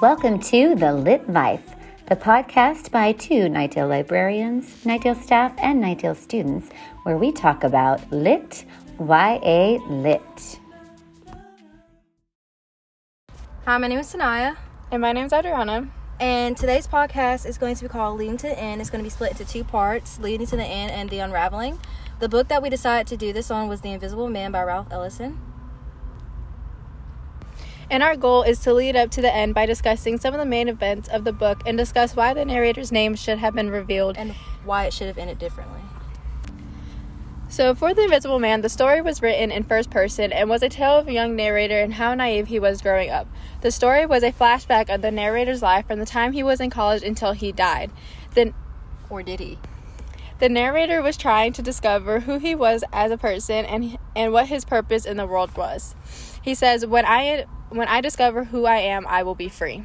Welcome to The Lit Life, the podcast by two Knightdale librarians, Knightdale staff, and Knightdale students, where we talk about lit, YA lit. Hi, my name is Taniyah, And my name is Ahdrianna. and today's podcast is going to be called Leading to the End. It's going to be split into two parts Leading to the End and The Unraveling. The book that we decided to do this on was The Invisible Man by Ralph Ellison. And our goal is to lead up to the end by discussing some of the main events of the book and discuss why the narrator's name should have been revealed. and why it should have ended differently. So, for The Invisible Man, the story was written in first person and was a tale of a young narrator and how naive he was growing up. The story was a flashback of the narrator's life from the time he was in college until he died. The, Or did he? the narrator was trying to discover who he was as a person and, and what his purpose in the world was. He says, when I, when I discover who I am, I will be free.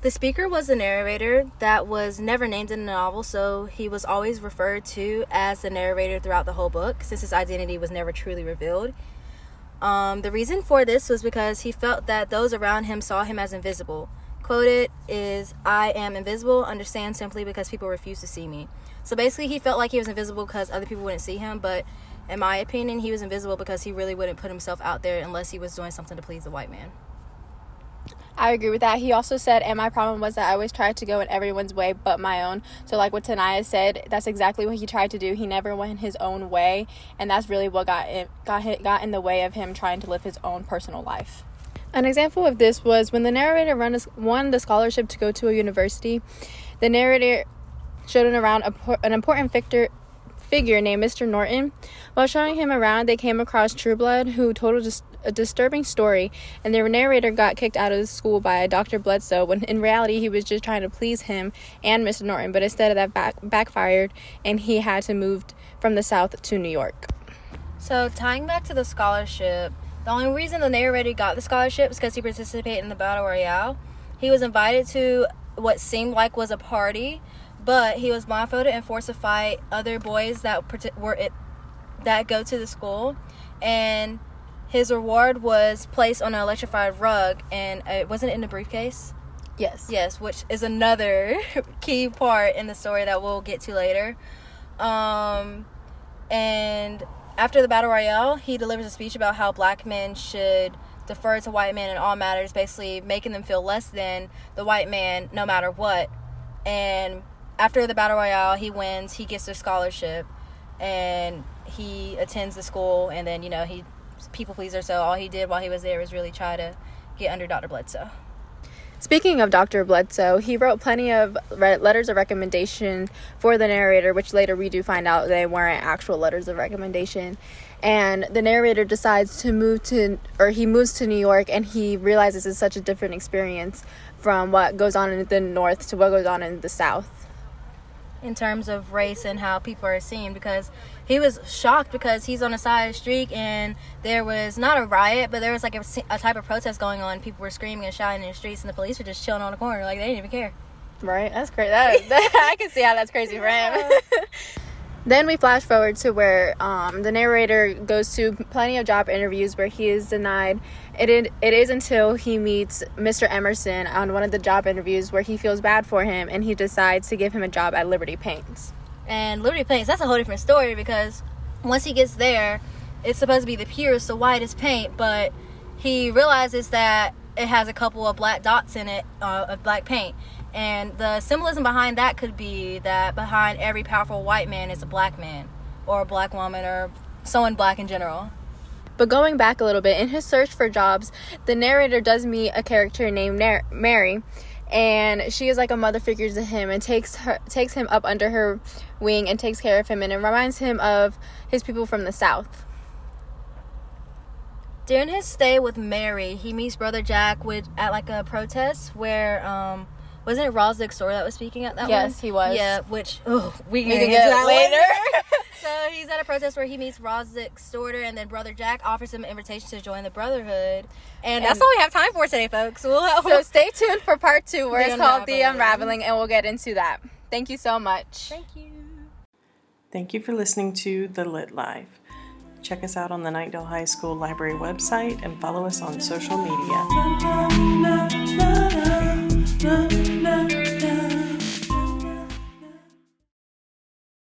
The speaker was the narrator that was never named in the novel, so he was always referred to as the narrator throughout the whole book, since his identity was never truly revealed. Um, the reason for this was because he felt that those around him saw him as invisible. Quoted is, I am invisible, understand simply because people refuse to see me. So basically, he felt like he was invisible because other people wouldn't see him, but in my opinion, he was invisible because he really wouldn't put himself out there unless he was doing something to please the white man. I agree with that. He also said, and my problem was that I always tried to go in everyone's way but my own. So, like what Taniyah said, that's exactly what he tried to do. He never went his own way, and that's really what got in, got hit, got in the way of him trying to live his own personal life. An example of this was when the narrator run a, won the scholarship to go to a university. The narrator showed him around a, an important figure, figure named Mr. Norton. While showing him around, they came across Trueblood, who told a, dis- a disturbing story, and their narrator got kicked out of the school by Dr. Bledsoe when in reality he was just trying to please him and Mr. Norton, but instead of that back- backfired, and he had to move from the South to New York. So tying back to the scholarship, the only reason the narrator got the scholarship is because he participated in the battle royale. He was invited to what seemed like was a party, but he was blindfolded and forced to fight other boys that were it that go to the school, and his reward was placed on an electrified rug, and it wasn't in a briefcase. Yes. Yes, which is another key part in the story that we'll get to later. Um, and after the battle royale, he delivers a speech about how black men should defer to white men in all matters, basically making them feel less than the white man no matter what. And after the battle royale, he wins, he gets a scholarship, and he attends the school, and then, you know, he people pleaser, so all he did while he was there was really try to get under Dr. Bledsoe. Speaking of Dr. Bledsoe, he wrote plenty of re- letters of recommendation for the narrator, which later we do find out they weren't actual letters of recommendation. And the narrator decides to move to, or he moves to New York, and he realizes it's such a different experience from what goes on in the North to what goes on in the South. In terms of race and how people are seen because he was shocked because he's on a side street and there was not a riot but there was like a, a type of protest going on people were screaming and shouting in the streets and the police were just chilling on the corner like they didn't even care Right? That's crazy. That, that, I can see how that's crazy for him. then we flash forward to where um, the narrator goes to plenty of job interviews where he is denied. It, it is until he meets Mr. Emerson on one of the job interviews where he feels bad for him and he decides to give him a job at Liberty Paints. and liberty paints that's a whole different story because once he gets there it's supposed to be the purest the whitest paint but he realizes that it has a couple of black dots in it uh, of black paint and the symbolism behind that could be that behind every powerful white man is a black man or a black woman or someone black in general But going back a little bit, in his search for jobs, the narrator does meet a character named Nar- Mary, and she is like a mother figure to him and takes her takes him up under her wing and takes care of him and it reminds him of his people from the south. during his stay with Mary, he meets Brother Jack with at like a protest where um wasn't it Ras the that was speaking at that Yes, one? he was. Yeah, which oh, we can, We can get, get to that later. later. so he's at a protest where he meets Ras the and then Brother Jack offers him an invitation to join the Brotherhood, and, that's all we have time for today, folks. We'll So stay tuned for part 2 where it's called The Unraveling. Unraveling and we'll get into that. Thank you so much. thank you. Thank you for listening to The Lit Life. Check us out on the Knightdale High School Library website and follow us on social media.